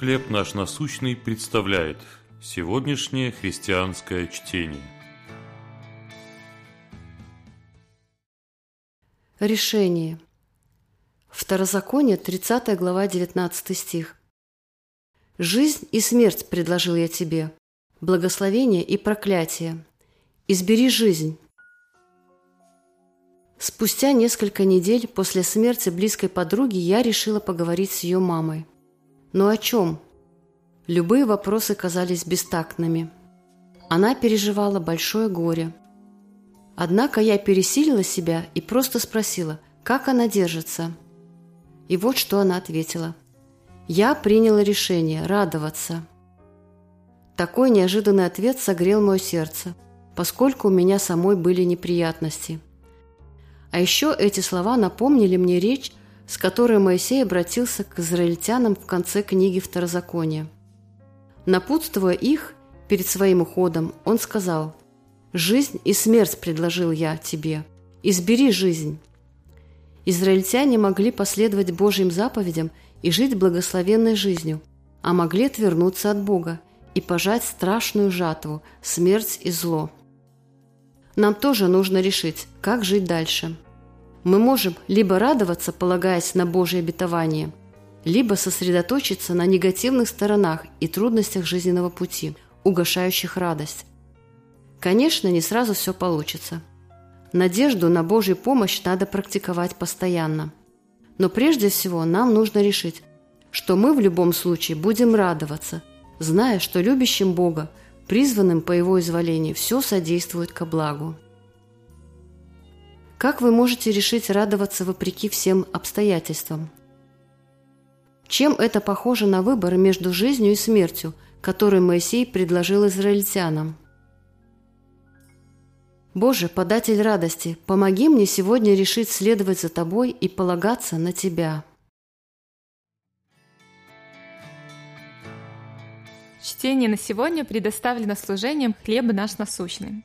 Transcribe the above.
«Хлеб наш насущный» представляет сегодняшнее христианское чтение. Решение. Второзаконие, 30 глава, 19 стих. «Жизнь и смерть предложил я тебе, благословение и проклятие. Избери жизнь». Спустя несколько недель после смерти близкой подруги я решила поговорить с ее мамой. Но о чем? Любые вопросы казались бестактными. Она переживала большое горе. Однако я пересилила себя и просто спросила, как она держится. И вот что она ответила. «Я приняла решение радоваться». Такой неожиданный ответ согрел мое сердце, поскольку у меня самой были неприятности – а еще эти слова напомнили мне речь, с которой Моисей обратился к израильтянам в конце книги Второзакония. Напутствуя их перед своим уходом, он сказал, «Жизнь и смерть предложил я тебе, избери жизнь». Израильтяне могли последовать Божьим заповедям и жить благословенной жизнью, а могли отвернуться от Бога и пожать страшную жатву – смерть и зло – нам тоже нужно решить, как жить дальше. Мы можем либо радоваться, полагаясь на Божье обетование, либо сосредоточиться на негативных сторонах и трудностях жизненного пути, угошающих радость. Конечно, не сразу все получится. Надежду на Божью помощь надо практиковать постоянно. Но прежде всего нам нужно решить, что мы в любом случае будем радоваться, зная, что любящим Бога призванным по его изволению, все содействует ко благу. Как вы можете решить радоваться вопреки всем обстоятельствам? Чем это похоже на выбор между жизнью и смертью, который Моисей предложил израильтянам? Боже, податель радости, помоги мне сегодня решить следовать за Тобой и полагаться на Тебя. Чтение на сегодня предоставлено служением «Хлеб наш насущный».